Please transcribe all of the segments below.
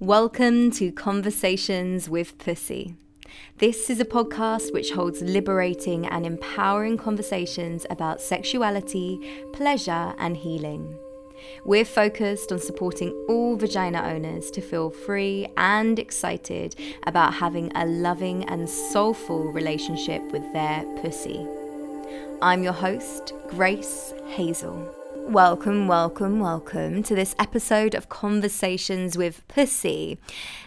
Welcome to Conversations with Pussy. This is a podcast which holds liberating and empowering conversations about sexuality, pleasure, and healing. We're focused on supporting all vagina owners to feel free and excited about having a loving and soulful relationship with their pussy. I'm your host, Grace Hazel. Welcome, welcome, welcome to this episode of Conversations with Pussy.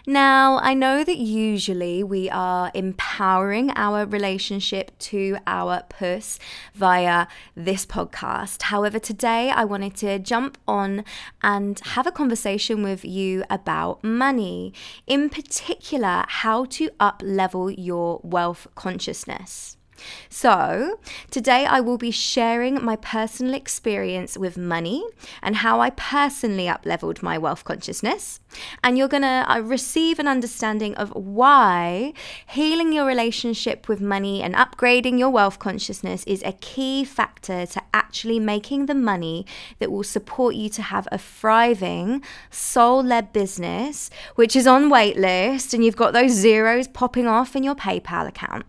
Now, I know that usually we are empowering our relationship to our puss via this podcast. However, today I wanted to jump on and have a conversation with you about money, in particular, how to up level your wealth consciousness. So, today I will be sharing my personal experience with money and how I personally upleveled my wealth consciousness. And you're going to uh, receive an understanding of why healing your relationship with money and upgrading your wealth consciousness is a key factor to actually making the money that will support you to have a thriving, soul led business, which is on waitlist, and you've got those zeros popping off in your PayPal account.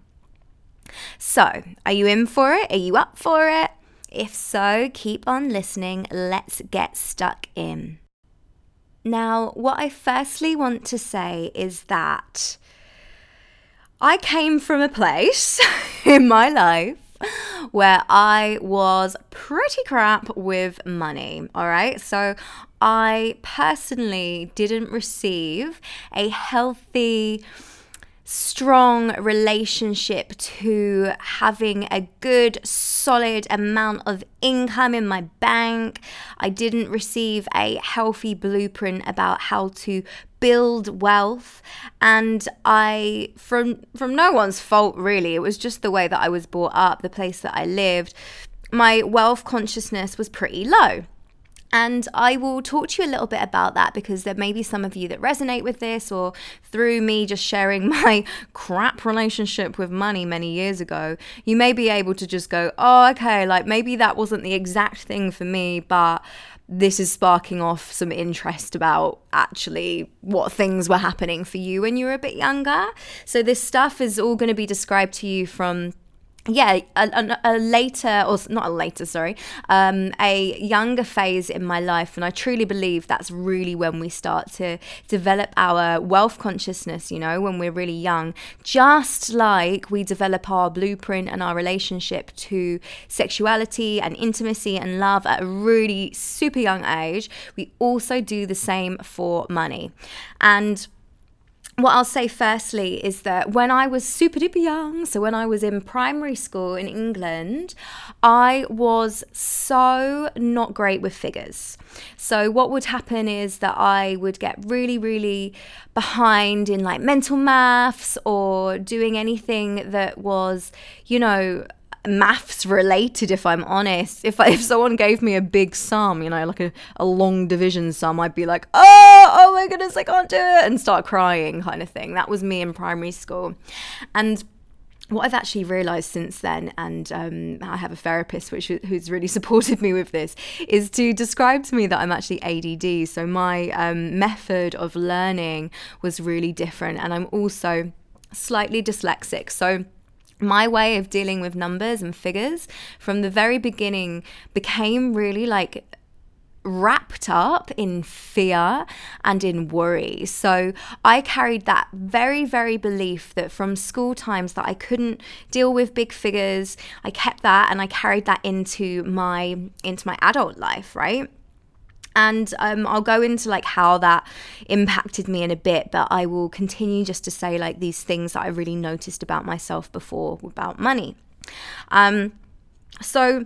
So, are you in for it? Are you up for it? If so, keep on listening. Let's get stuck in. Now, what I firstly want to say is that I came from a place in my life where I was pretty crap with money. All right. So I personally didn't receive a healthy, strong relationship to having a good, solid amount of income in my bank. I didn't receive a healthy blueprint about how to build wealth. And I from from no one's fault really. It was just the way that I was brought up the place that I lived. My wealth consciousness was pretty low and I will talk to you a little bit about that because there may be some of you that resonate with this, or through me just sharing my crap relationship with money many years ago, you may be able to just go, oh, okay, like maybe that wasn't the exact thing for me, but this is sparking off some interest about actually what things were happening for you when you were a bit younger. So, this stuff is all going to be described to you from yeah, a, a, a, later, or not a later, sorry, um, a younger phase in my life. And I truly believe that's really when we start to develop our wealth consciousness, you know, when we're really young. Just like we develop our blueprint and our relationship to sexuality and intimacy and love at a really super young age, we also do the same for money. And what I'll say firstly is that when I was super duper young, so when I was in primary school in England, I was so not great with figures. So, what would happen is that I would get really, really behind in like mental maths or doing anything that was, you know, maths related if i'm honest if if someone gave me a big sum you know like a, a long division sum i'd be like oh oh my goodness i can't do it and start crying kind of thing that was me in primary school and what I've actually realised since then, and um, I have a therapist which who's really supported me with this, is to describe to me that I'm actually ADD. So my um, method of learning was really different, and I'm also slightly dyslexic. So my way of dealing with numbers and figures from the very beginning became really like wrapped up in fear and in worry. So I carried that very, very belief that from school times that I couldn't deal with big figures. I kept that and I carried that into my into my adult life, right? And um, I'll go into like how that impacted me in a bit, but I will continue just to say like these things that I really noticed about myself before about money. Um, so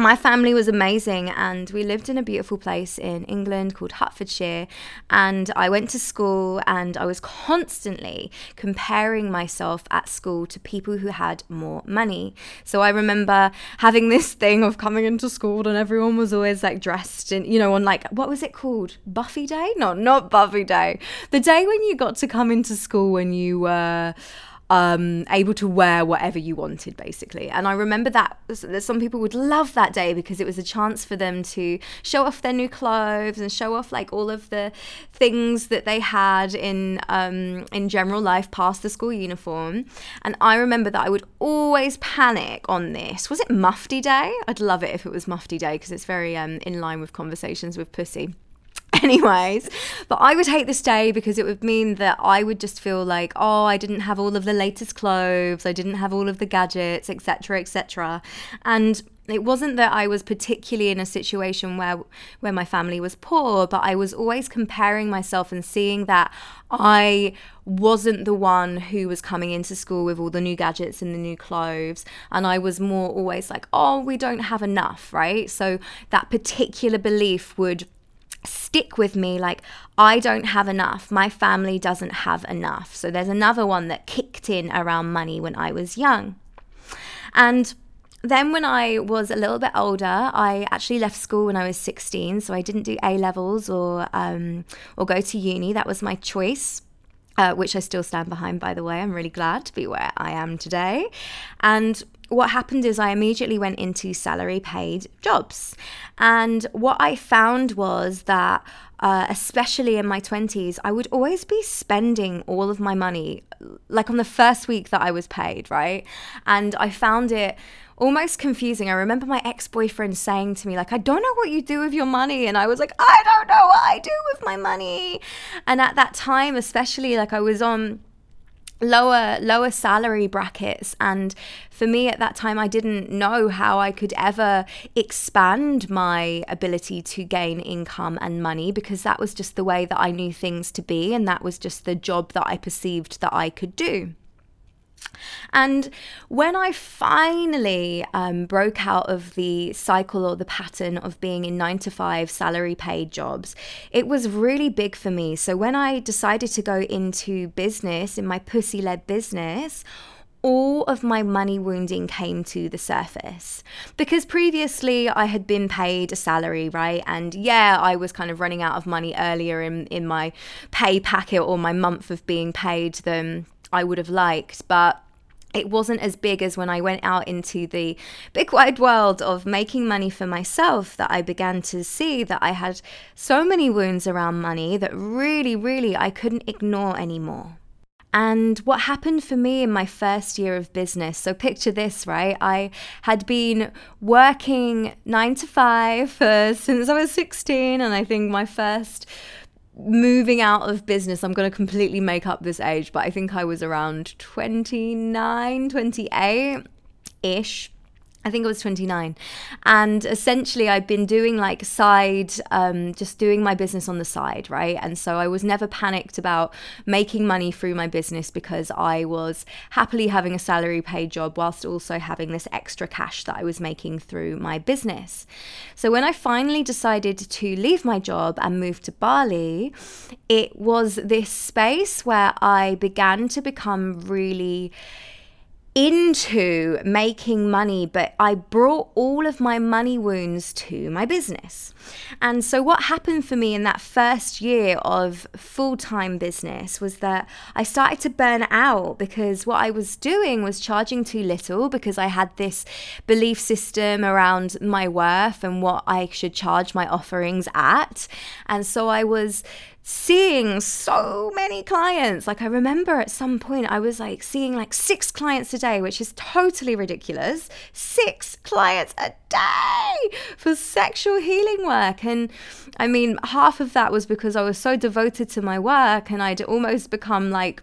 my family was amazing and we lived in a beautiful place in England called Hertfordshire and I went to school and I was constantly comparing myself at school to people who had more money. So I remember having this thing of coming into school and everyone was always like dressed in you know on like what was it called? Buffy Day? No, not Buffy Day. The day when you got to come into school when you were um, able to wear whatever you wanted, basically. And I remember that, that some people would love that day because it was a chance for them to show off their new clothes and show off like all of the things that they had in um, in general life past the school uniform. And I remember that I would always panic on this. Was it Mufti Day? I'd love it if it was Mufti Day because it's very um, in line with conversations with Pussy. anyways. But I would hate this day because it would mean that I would just feel like, oh, I didn't have all of the latest clothes, I didn't have all of the gadgets, etc., etc. And it wasn't that I was particularly in a situation where where my family was poor, but I was always comparing myself and seeing that I wasn't the one who was coming into school with all the new gadgets and the new clothes and I was more always like, "Oh, we don't have enough," right? So that particular belief would stick with me like I don't have enough. My family doesn't have enough. So there's another one that kicked in around money when I was young. And then when I was a little bit older, I actually left school when I was 16, so I didn't do A levels or um, or go to uni. That was my choice. Uh, which I still stand behind, by the way. I'm really glad to be where I am today. And what happened is I immediately went into salary paid jobs. And what I found was that, uh, especially in my 20s, I would always be spending all of my money, like on the first week that I was paid, right? And I found it almost confusing. I remember my ex boyfriend saying to me, like, I don't know what you do with your money. And I was like, I don't know what I do with my money. And at that time, especially, like, I was on lower lower salary brackets and for me at that time I didn't know how I could ever expand my ability to gain income and money because that was just the way that I knew things to be and that was just the job that I perceived that I could do. And when I finally um, broke out of the cycle or the pattern of being in nine to five salary paid jobs, it was really big for me. So when I decided to go into business, in my pussy led business, all of my money wounding came to the surface because previously I had been paid a salary, right? And yeah, I was kind of running out of money earlier in, in my pay packet or my month of being paid than I would have liked, but it wasn't as big as when I went out into the big wide world of making money for myself that I began to see that I had so many wounds around money that really, really I couldn't ignore anymore. And what happened for me in my first year of business, so picture this, right? I had been working nine to five for, uh, since I was 16, and I think my first moving out of business, I'm going to completely make up this age, but I think I was around 29, 28 ish. I think it was 29. And essentially, I'd been doing like side, um, just doing my business on the side, right? And so I was never panicked about making money through my business because I was happily having a salary paid job whilst also having this extra cash that I was making through my business. So when I finally decided to leave my job and move to Bali, it was this space where I began to become really into making money, but I brought all of my money wounds to my business. And so, what happened for me in that first year of full time business was that I started to burn out because what I was doing was charging too little because I had this belief system around my worth and what I should charge my offerings at. And so, I was seeing so many clients. Like I remember at some point I was like seeing like six clients a day, which is totally ridiculous. Six clients a day for sexual healing work. And I mean, half of that was because I was so devoted to my work and I'd almost become like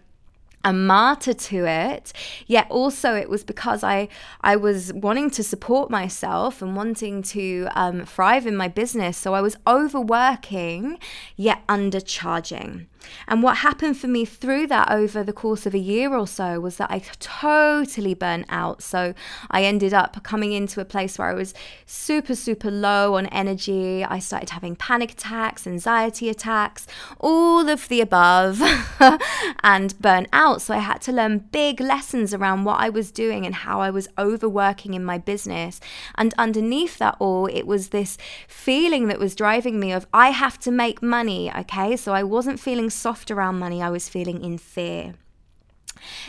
a martyr to it yet also it was because i i was wanting to support myself and wanting to um, thrive in my business so i was overworking yet undercharging and what happened for me through that over the course of a year or so was that I totally burnt out. So I ended up coming into a place where I was super, super low on energy. I started having panic attacks, anxiety attacks, all of the above, and burnt out. So I had to learn big lessons around what I was doing and how I was overworking in my business. And underneath that all, it was this feeling that was driving me of I have to make money. Okay. So I wasn't feeling soft around money, I was feeling in fear.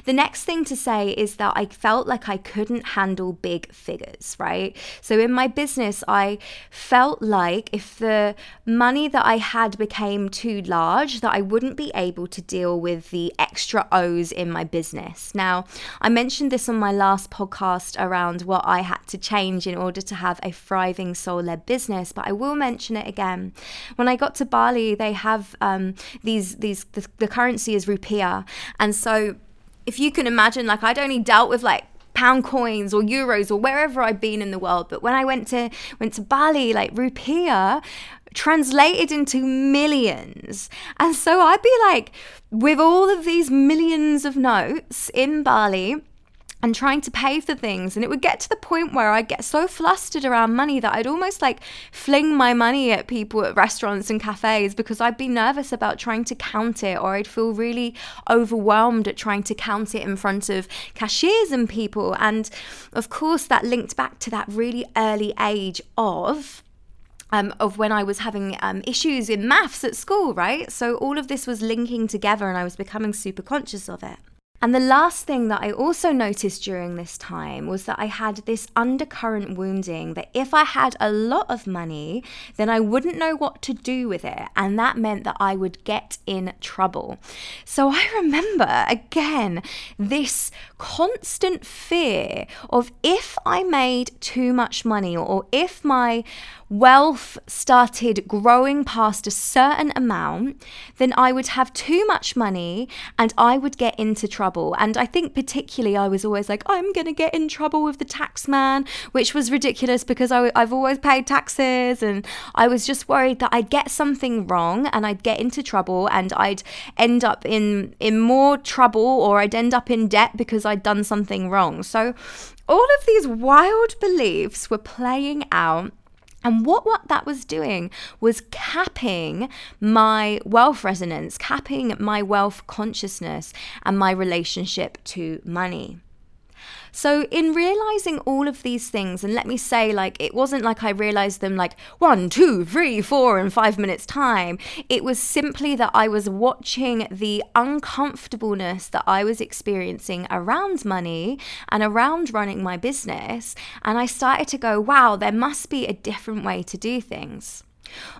The next thing to say is that I felt like I couldn't handle big figures, right? So in my business, I felt like if the money that I had became too large, that I wouldn't be able to deal with the extra O's in my business. Now, I mentioned this on my last podcast around what I had to change in order to have a thriving soul led business, but I will mention it again. When I got to Bali, they have um, these, these, the, the currency is rupiah. And so if you can imagine, like I'd only dealt with like pound coins or euros or wherever I'd been in the world. But when I went to went to Bali, like rupiah translated into millions. And so I'd be like, with all of these millions of notes in Bali, and trying to pay for things. And it would get to the point where I'd get so flustered around money that I'd almost like fling my money at people at restaurants and cafes because I'd be nervous about trying to count it or I'd feel really overwhelmed at trying to count it in front of cashiers and people. And of course, that linked back to that really early age of. Um, of when I was having um, issues in maths at school, right? So all of this was linking together and I was becoming super conscious of it. And the last thing that I also noticed during this time was that I had this undercurrent wounding that if I had a lot of money, then I wouldn't know what to do with it. And that meant that I would get in trouble. So I remember again this constant fear of if I made too much money or if my wealth started growing past a certain amount, then I would have too much money and I would get into trouble. And I think, particularly, I was always like, I'm going to get in trouble with the tax man, which was ridiculous because I, have always paid taxes. And I was just worried that I'd get something wrong and I'd get into trouble and I'd end up in, in more trouble or I'd end up in debt because I'd done something wrong. So, all of these wild beliefs were playing out and what, what that was doing was capping my wealth resonance, capping my wealth consciousness and my relationship to money. So, in realizing all of these things, and let me say, like, it wasn't like I realized them like one, two, three, four, and five minutes' time. It was simply that I was watching the uncomfortableness that I was experiencing around money and around running my business. And I started to go, wow, there must be a different way to do things.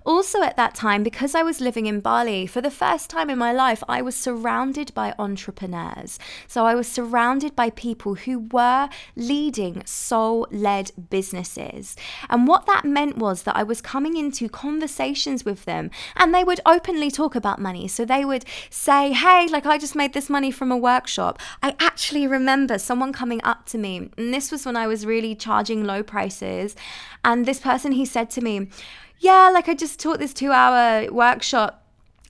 Also, at that time, because I was living in Bali, for the first time in my life, I was surrounded by entrepreneurs. So I was surrounded by people who were leading soul led businesses. And what that meant was that I was coming into conversations with them and they would openly talk about money. So they would say, Hey, like I just made this money from a workshop. I actually remember someone coming up to me, and this was when I was really charging low prices. And this person, he said to me, yeah, like I just taught this two hour workshop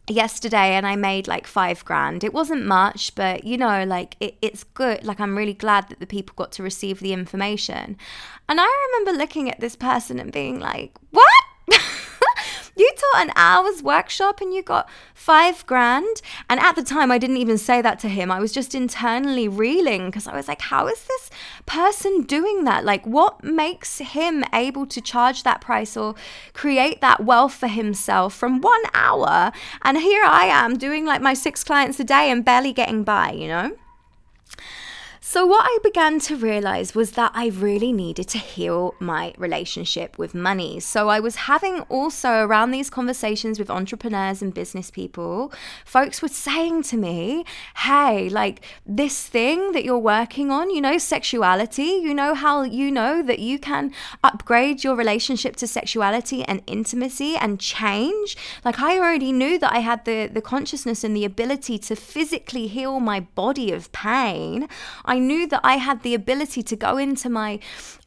yesterday and I made like five grand. It wasn't much, but you know, like it, it's good. Like I'm really glad that the people got to receive the information. And I remember looking at this person and being like, what? You taught an hour's workshop and you got five grand. And at the time, I didn't even say that to him. I was just internally reeling because I was like, how is this person doing that? Like, what makes him able to charge that price or create that wealth for himself from one hour? And here I am doing like my six clients a day and barely getting by, you know? So, what I began to realize was that I really needed to heal my relationship with money. So, I was having also around these conversations with entrepreneurs and business people, folks were saying to me, Hey, like this thing that you're working on, you know, sexuality, you know, how you know that you can upgrade your relationship to sexuality and intimacy and change. Like, I already knew that I had the, the consciousness and the ability to physically heal my body of pain. I knew that I had the ability to go into my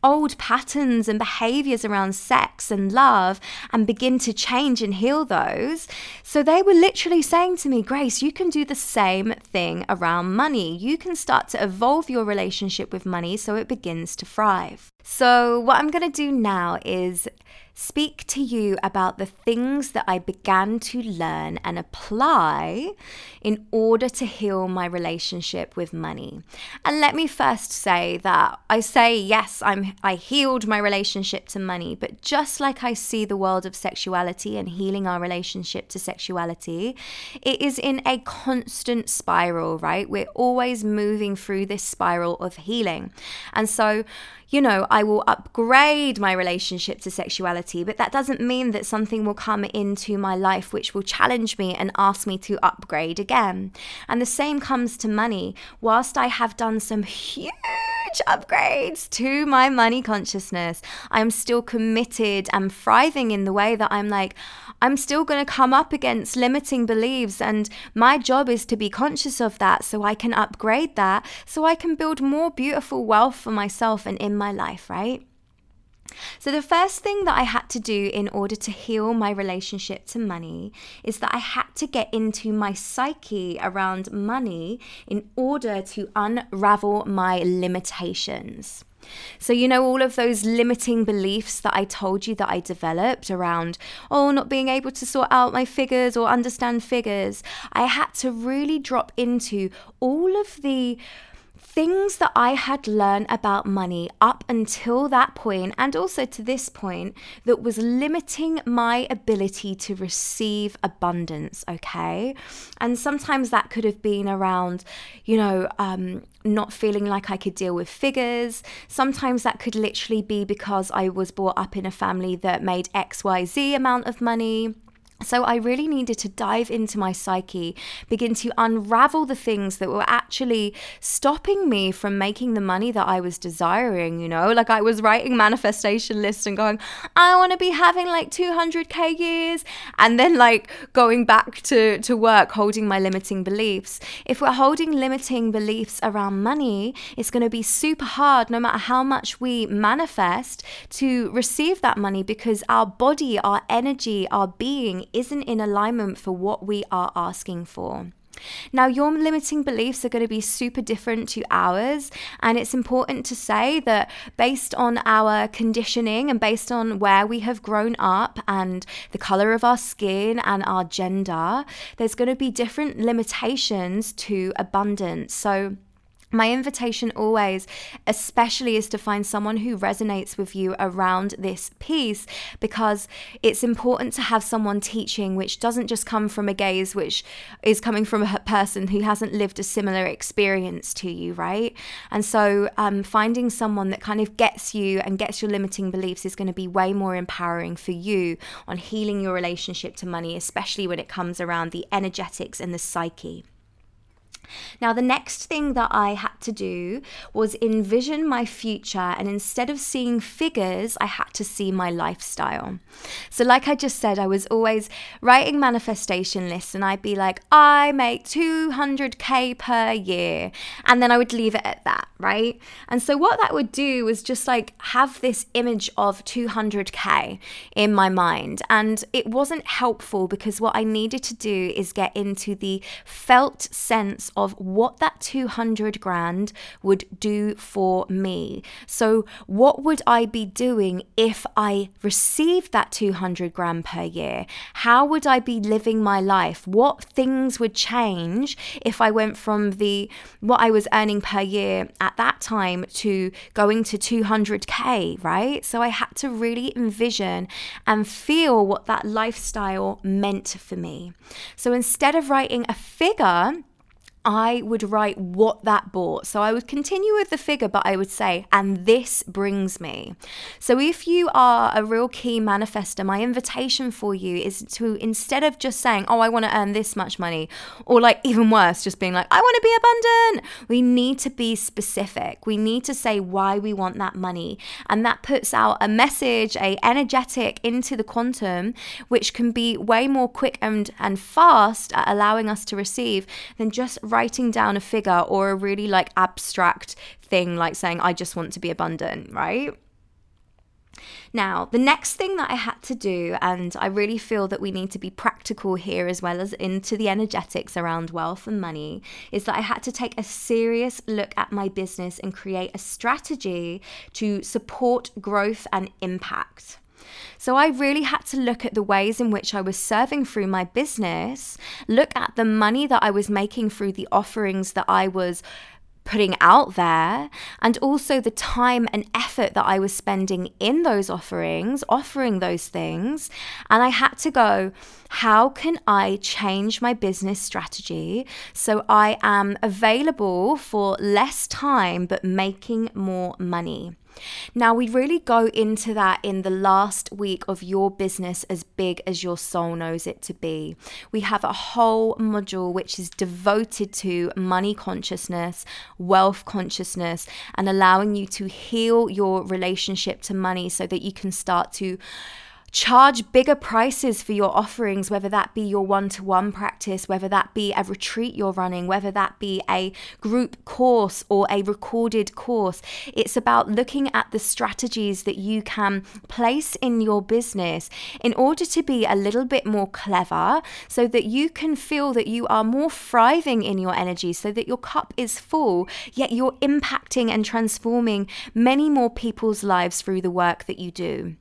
old patterns and behaviors around sex and love and begin to change and heal those. So they were literally saying to me, Grace, you can do the same thing around money. You can start to evolve your relationship with money so it begins to thrive. So, what I'm going to do now is speak to you about the things that I began to learn and apply in order to heal my relationship with money. And let me first say that I say yes, I'm I healed my relationship to money, but just like I see the world of sexuality and healing our relationship to sexuality, it is in a constant spiral, right? We're always moving through this spiral of healing. And so you know, I will upgrade my relationship to sexuality, but that doesn't mean that something will come into my life which will challenge me and ask me to upgrade again. And the same comes to money. Whilst I have done some huge upgrades to my money consciousness, I'm still committed and thriving in the way that I'm like, I'm still going to come up against limiting beliefs. And my job is to be conscious of that so I can upgrade that, so I can build more beautiful wealth for myself and in my life, right? So, the first thing that I had to do in order to heal my relationship to money is that I had to get into my psyche around money in order to unravel my limitations. So, you know, all of those limiting beliefs that I told you that I developed around, oh, not being able to sort out my figures or understand figures, I had to really drop into all of the things that I had learned about money up until that point, and also to this point, that was limiting my ability to receive abundance, okay? And sometimes that could have been around, you know, um, not feeling like I could deal with figures. Sometimes that could literally be because I was brought up in a family that made XYZ amount of money. So I really needed to dive into my psyche, begin to unravel the things that were actually stopping me from making the money that I was desiring, you know? Like I was writing manifestation lists and going, I want to be having like 200k years and then like going back to to work holding my limiting beliefs. If we're holding limiting beliefs around money, it's going to be super hard no matter how much we manifest to receive that money because our body, our energy, our being isn't in alignment for what we are asking for. Now, your limiting beliefs are going to be super different to ours. And it's important to say that based on our conditioning and based on where we have grown up and the color of our skin and our gender, there's going to be different limitations to abundance. So, my invitation always, especially, is to find someone who resonates with you around this piece because it's important to have someone teaching which doesn't just come from a gaze which is coming from a person who hasn't lived a similar experience to you, right? And so, um, finding someone that kind of gets you and gets your limiting beliefs is going to be way more empowering for you on healing your relationship to money, especially when it comes around the energetics and the psyche. Now, the next thing that I had to do was envision my future, and instead of seeing figures, I had to see my lifestyle. So, like I just said, I was always writing manifestation lists, and I'd be like, I make 200k per year, and then I would leave it at that, right? And so, what that would do was just like have this image of 200k in my mind, and it wasn't helpful because what I needed to do is get into the felt sense of what that 200 grand would do for me. So, what would I be doing if I received that 200 grand per year? How would I be living my life? What things would change if I went from the what I was earning per year at that time to going to 200k, right? So I had to really envision and feel what that lifestyle meant for me. So instead of writing a figure, I would write what that bought. So I would continue with the figure, but I would say, and this brings me. So if you are a real key manifester, my invitation for you is to instead of just saying, oh, I want to earn this much money, or like even worse, just being like, I want to be abundant, we need to be specific. We need to say why we want that money. And that puts out a message, a energetic into the quantum, which can be way more quick and, and fast at allowing us to receive than just writing down a figure or a really like abstract thing like saying, I just want to be abundant, right? Now, the next thing that I had to do, and I really feel that we need to be practical here as well as into the energetics around wealth and money, is that I had to take a serious look at my business and create a strategy to support growth and impact. So I really had to look at the ways in which I was serving through my business, look at the money that I was making through the offerings that I was putting out there and also the time and effort that I was spending in those offerings, offering those things. And I had to go, how can I change my business strategy so I am available for less time but making more money? Now, we really go into that in the last week of your business as big as your soul knows it to be. We have a whole module which is devoted to money consciousness, wealth consciousness, and allowing you to heal your relationship to money so that you can start to Charge bigger prices for your offerings, whether that be your one to one practice, whether that be a retreat you're running, whether that be a group course or a recorded course. It's about looking at the strategies that you can place in your business in order to be a little bit more clever so that you can feel that you are more thriving in your energy, so that your cup is full, yet you're impacting and transforming many more people's lives through the work that you do.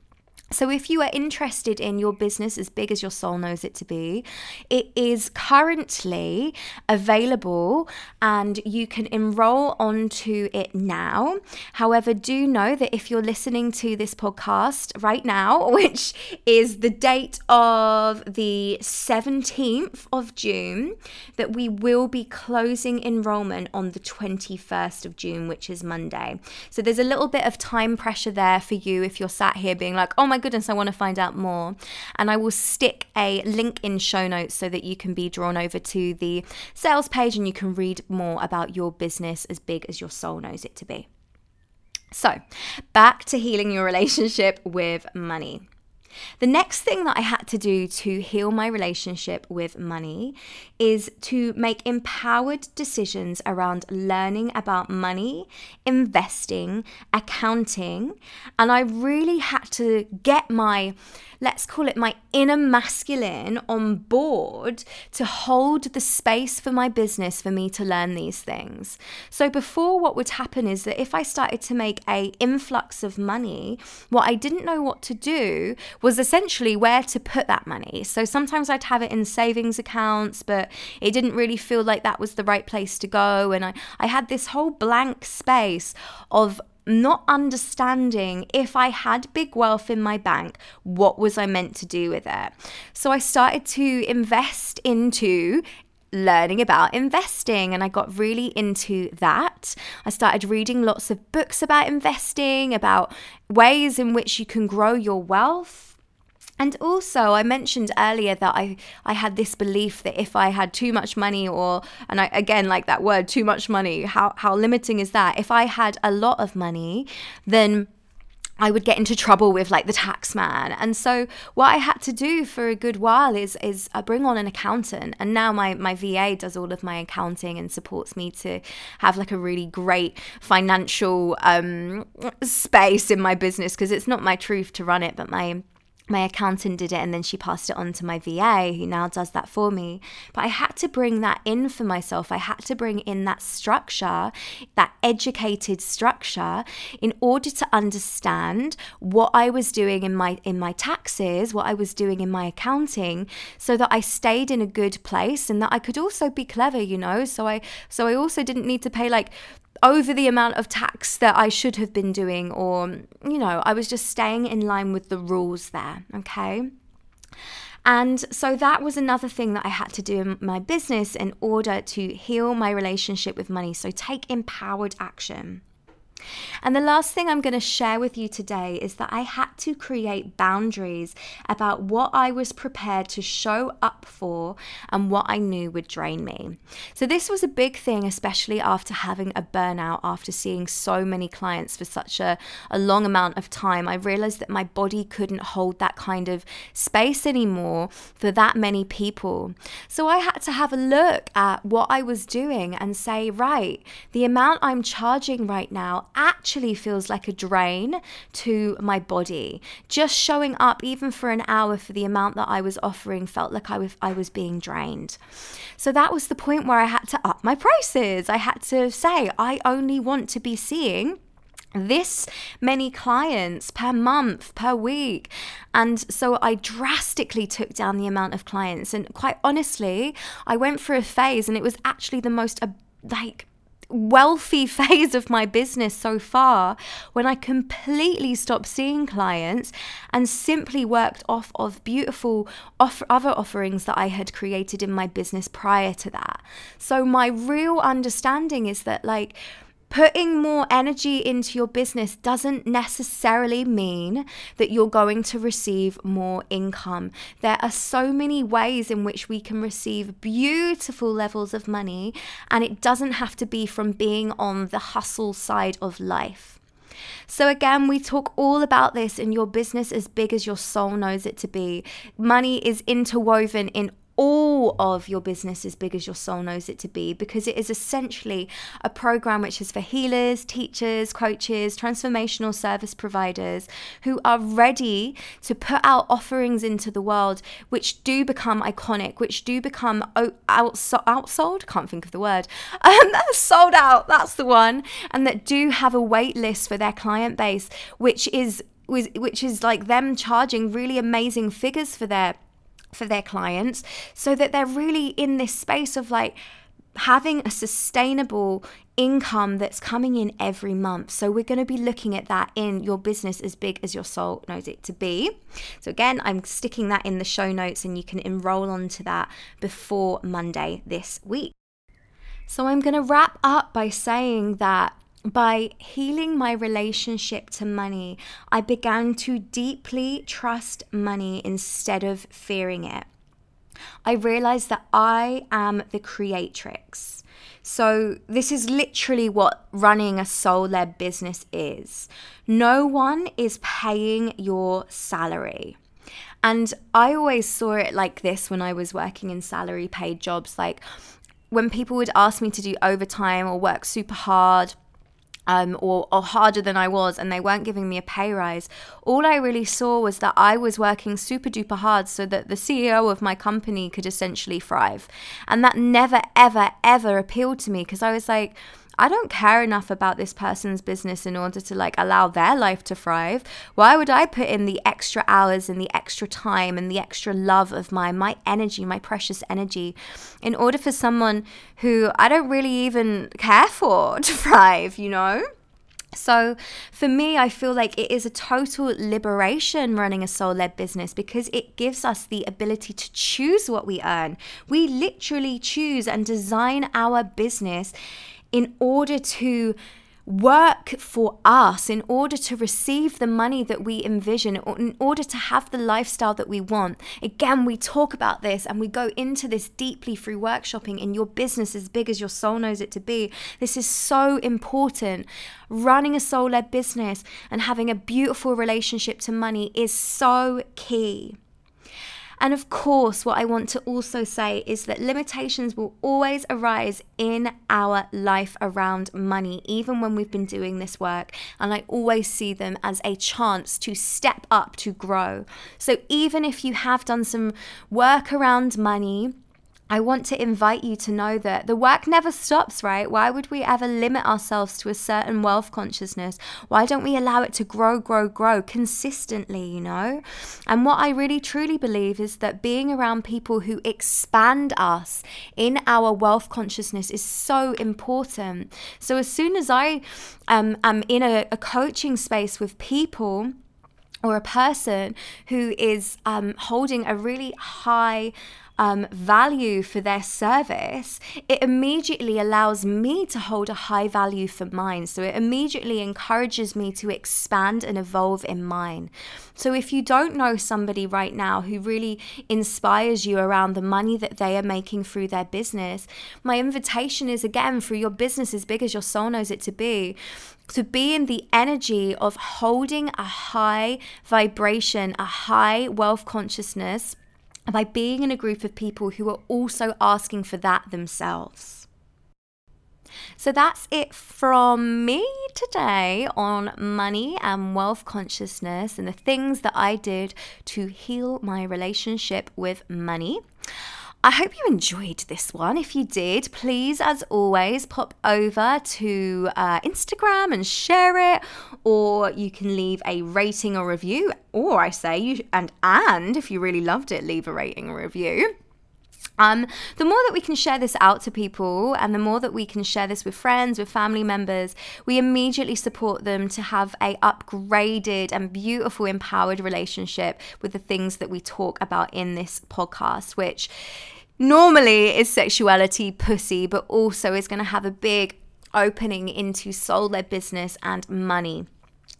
So, if you are interested in your business as big as your soul knows it to be, it is currently available and you can enroll onto it now. However, do know that if you're listening to this podcast right now, which is the date of the 17th of June, that we will be closing enrollment on the 21st of June, which is Monday. So, there's a little bit of time pressure there for you if you're sat here being like, oh my goodness, I want to find out more. And I will stick a link in show notes so that you can be drawn over to the sales page and you can read more about your business as big as your soul knows it to be. So, back to healing your relationship with money. The next thing that I had to do to heal my relationship with money is to make empowered decisions around learning about money, investing, accounting, and I really had to get my let's call it my inner masculine on board to hold the space for my business for me to learn these things. So before what would happen is that if I started to make a influx of money, what I didn't know what to do was essentially where to put that money. So sometimes I'd have it in savings accounts, but it didn't really feel like that was the right place to go and I I had this whole blank space of not understanding if I had big wealth in my bank, what was I meant to do with it? So I started to invest into learning about investing and I got really into that. I started reading lots of books about investing, about ways in which you can grow your wealth and also, I mentioned earlier that I, I had this belief that if I had too much money, or, and I, again, like that word, too much money, how, how limiting is that? If I had a lot of money, then I would get into trouble with like the tax man. And so what I had to do for a good while is is I bring on an accountant. And now my my VA does all of my accounting and supports me to have like a really great financial um, space in my business because it's not my truth to run it, but my my accountant did it and then she passed it on to my VA who now does that for me. But I had to bring that in for myself. I had to bring in that structure, that educated structure in order to understand what I was doing in my in my taxes, what I was doing in my accounting so that I stayed in a good place and that I could also be clever, you know. So I so I also didn't need to pay like over the amount of tax that I should have been doing, or, you know, I was just staying in line with the rules there, okay? And so that was another thing that I had to do in my business in order to heal my relationship with money. So take empowered action. And the last thing I'm going to share with you today is that I had to create boundaries about what I was prepared to show up for and what I knew would drain me. So, this was a big thing, especially after having a burnout, after seeing so many clients for such a, a long amount of time. I realized that my body couldn't hold that kind of space anymore for that many people. So, I had to have a look at what I was doing and say, right, the amount I'm charging right now actually feels like a drain to my body. Just showing up, even for an hour, for the amount that I was offering, felt like I was, I was being drained. So that was the point where I had to up my prices. I had to say, I only want to be seeing this many clients per month, per week. And so I drastically took down the amount of clients. And quite honestly, I went through a phase and it was actually the most, like, wealthy phase of my business so far when I completely stopped seeing clients and simply worked off of beautiful off- other offerings that I had created in my business prior to that. So, my real understanding is that, like, Putting more energy into your business doesn't necessarily mean that you're going to receive more income. There are so many ways in which we can receive beautiful levels of money, and it doesn't have to be from being on the hustle side of life. So, again, we talk all about this in your business as big as your soul knows it to be. Money is interwoven in all of your business as big as your soul knows it to be because it is essentially a program which is for healers, teachers, coaches, transformational service providers who are ready to put out offerings into the world which do become iconic, which do become outsold, can't think of the word, um, sold out, that's the one, and that do have a wait list for their client base, which is which is like them charging really amazing figures for their for their clients so that they're really in this space of like having a sustainable income that's coming in every month. So we're going to be looking at that in your business as big as your soul knows it to be. So again, I'm sticking that in the show notes and you can enroll onto that before Monday this week. So I'm going to wrap up by saying that by healing my relationship to money, I began to deeply trust money instead of fearing it. I realized that I am the creatrix. So, this is literally what running a soul led business is. No one is paying your salary. And I always saw it like this when I was working in salary paid jobs. Like when people would ask me to do overtime or work super hard, um, or, or harder than I was, and they weren't giving me a pay rise. All I really saw was that I was working super duper hard so that the CEO of my company could essentially thrive. And that never, ever, ever appealed to me because I was like, I don't care enough about this person's business in order to like allow their life to thrive. Why would I put in the extra hours and the extra time and the extra love of my my energy, my precious energy in order for someone who I don't really even care for to thrive, you know? So, for me, I feel like it is a total liberation running a soul led business because it gives us the ability to choose what we earn. We literally choose and design our business in order to work for us, in order to receive the money that we envision, in order to have the lifestyle that we want. Again, we talk about this and we go into this deeply through workshopping in your business as big as your soul knows it to be. This is so important. Running a soul led business and having a beautiful relationship to money is so key. And of course, what I want to also say is that limitations will always arise in our life around money, even when we've been doing this work. And I always see them as a chance to step up, to grow. So even if you have done some work around money, I want to invite you to know that the work never stops, right? Why would we ever limit ourselves to a certain wealth consciousness? Why don't we allow it to grow, grow, grow consistently, you know? And what I really truly believe is that being around people who expand us in our wealth consciousness is so important. So as soon as I um, am in a, a coaching space with people, or a person who is um, holding a really high um, value for their service, it immediately allows me to hold a high value for mine. So it immediately encourages me to expand and evolve in mine. So if you don't know somebody right now who really inspires you around the money that they are making through their business, my invitation is again for your business as big as your soul knows it to be to be in the energy of holding a high vibration, a high wealth consciousness by being in a group of people who are also asking for that themselves. So that's it from me today on money and wealth consciousness and the things that I did to heal my relationship with money. I hope you enjoyed this one. If you did, please, as always, pop over to uh, Instagram and share it, or you can leave a rating or review. Or I say you and and if you really loved it, leave a rating or review. Um, the more that we can share this out to people and the more that we can share this with friends, with family members, we immediately support them to have a upgraded and beautiful empowered relationship with the things that we talk about in this podcast, which normally is sexuality, pussy, but also is going to have a big opening into soul led business and money.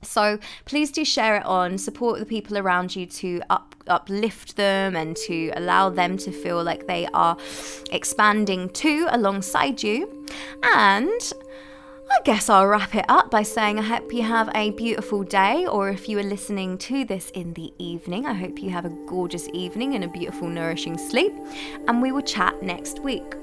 So please do share it on, support the people around you to up, uplift them and to allow them to feel like they are expanding too alongside you. And I guess I'll wrap it up by saying I hope you have a beautiful day, or if you are listening to this in the evening, I hope you have a gorgeous evening and a beautiful, nourishing sleep. And we will chat next week.